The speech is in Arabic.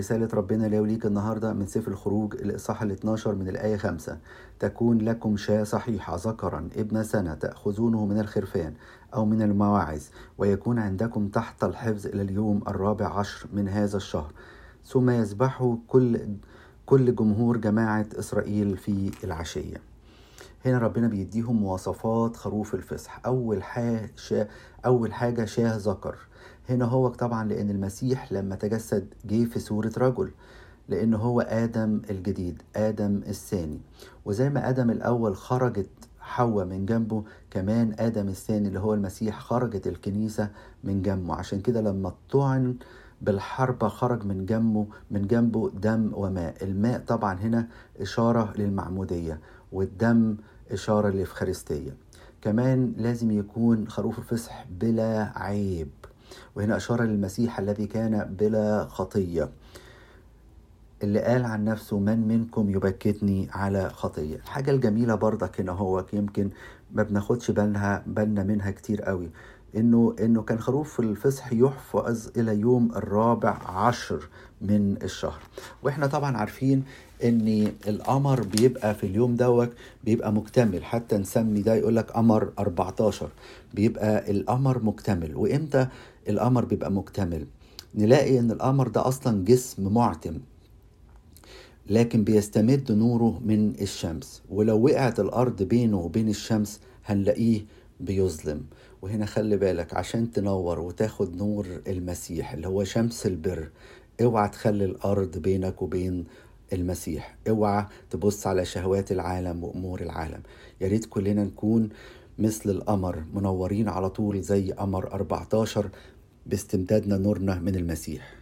رسالة ربنا لي وليك النهاردة من سفر الخروج الإصحاح ال 12 من الآية 5 تكون لكم شاة صحيحة ذكرا ابن سنة تأخذونه من الخرفان أو من المواعز ويكون عندكم تحت الحفظ إلى اليوم الرابع عشر من هذا الشهر. ثم يذبحه كل كل جمهور جماعة إسرائيل في العشية. هنا ربنا بيديهم مواصفات خروف الفصح. أول حاجة أول حاجة شاه ذكر. هنا هو طبعا لأن المسيح لما تجسد جه في صورة رجل لأن هو آدم الجديد آدم الثاني. وزي ما آدم الأول خرجت حواء من جنبه كمان آدم الثاني اللي هو المسيح خرجت الكنيسة من جنبه. عشان كده لما طعن بالحربة خرج من جنبه من جنبه دم وماء. الماء طبعا هنا إشارة للمعمودية والدم إشارة للإفخارستية. كمان لازم يكون خروف الفصح بلا عيب. وهنا أشار للمسيح الذي كان بلا خطية. اللي قال عن نفسه من منكم يبكتني على خطية الحاجة الجميلة برضك هنا هو يمكن ما بناخدش بالنا منها كتير قوي. إنه إنه كان خروف الفصح يحفظ إلى يوم الرابع عشر من الشهر. وإحنا طبعا عارفين إن القمر بيبقى في اليوم دوت بيبقى مكتمل حتى نسمي ده يقول لك قمر 14 بيبقى القمر مكتمل. وإمتى القمر بيبقى مكتمل؟ نلاقي إن القمر ده أصلا جسم معتم لكن بيستمد نوره من الشمس. ولو وقعت الأرض بينه وبين الشمس هنلاقيه بيظلم. وهنا خلي بالك عشان تنور وتاخد نور المسيح اللي هو شمس البر اوعى تخلي الأرض بينك وبين المسيح. اوعى تبص على شهوات العالم وأمور العالم. يا ريت كلنا نكون مثل القمر منورين على طول زي قمر 14 باستمدادنا نورنا من المسيح.